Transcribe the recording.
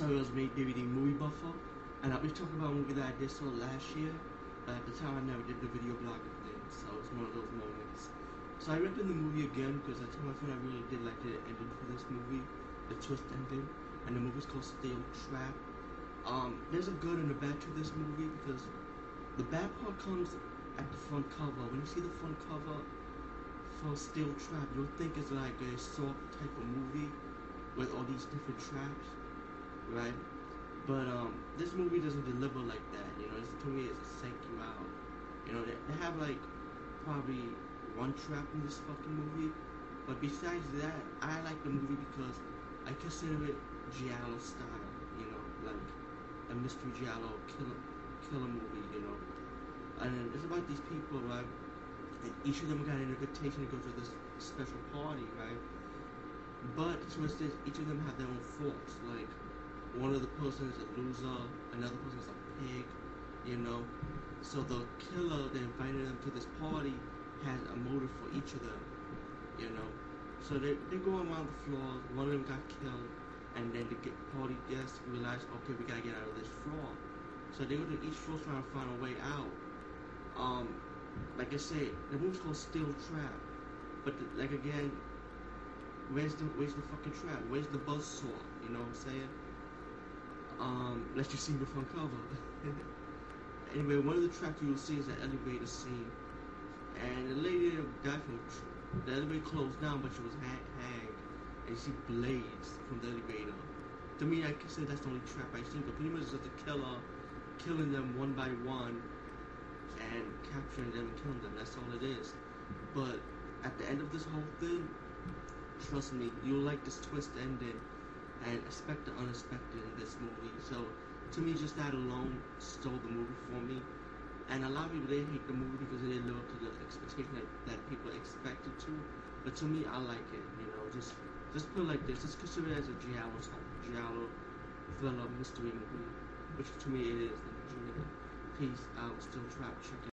It was made DVD movie buffer, and I'll be talking about a movie that I did saw last year. But at the time, I never did the video blog thing, so it's one of those moments. So I rented the movie again because I told my friend I really did like the ending for this movie, the twist ending, and the movie's called Steel Trap. Um, there's a good and a bad to this movie because the bad part comes at the front cover. When you see the front cover for Steel Trap, you'll think it's like a soft type of movie with all these different traps, right? But um, this movie doesn't deliver like that. You know, it's, to me, it's a psych you out. You know, they, they have like probably one trap in this fucking movie. But besides that, I like the movie because I consider it giallo style. You know, like a mystery giallo killer killer movie. You know, and it's about these people, right? And each of them got an invitation to go to this special party, right? But twist is, each of them have their own faults. Like, one of the persons is a loser, another person is a pig, you know? So the killer that invited them to this party has a motive for each of them, you know? So they, they go around the floor, one of them got killed, and then the party guests realize, okay, we gotta get out of this floor. So they go to each floor trying to find a way out. Um, like I said, the movie's called Steel Trap. But the, like again, where's the where's the fucking trap? Where's the buzz saw? You know what I'm saying? Um, let you see the front cover. anyway, one of the tracks you'll see is an elevator scene, and the lady died from the elevator closed down, but she was hang- hanged, and you see blades from the elevator. To me, I can say that's the only trap I've seen. But pretty much just the killer killing them one by one and capturing them and killing them. That's all it is. But at the end of this whole thing, trust me, you'll like this twist ending and expect the unexpected in this movie. So to me, just that alone stole the movie for me. And a lot of people they hate the movie because they didn't live up to the expectation that, that people expected to. But to me, I like it. You know, just just put it like this. Just consider it as a giallo type, giallo thriller mystery movie, which to me it is. Peace out. Steel Trap. Check it.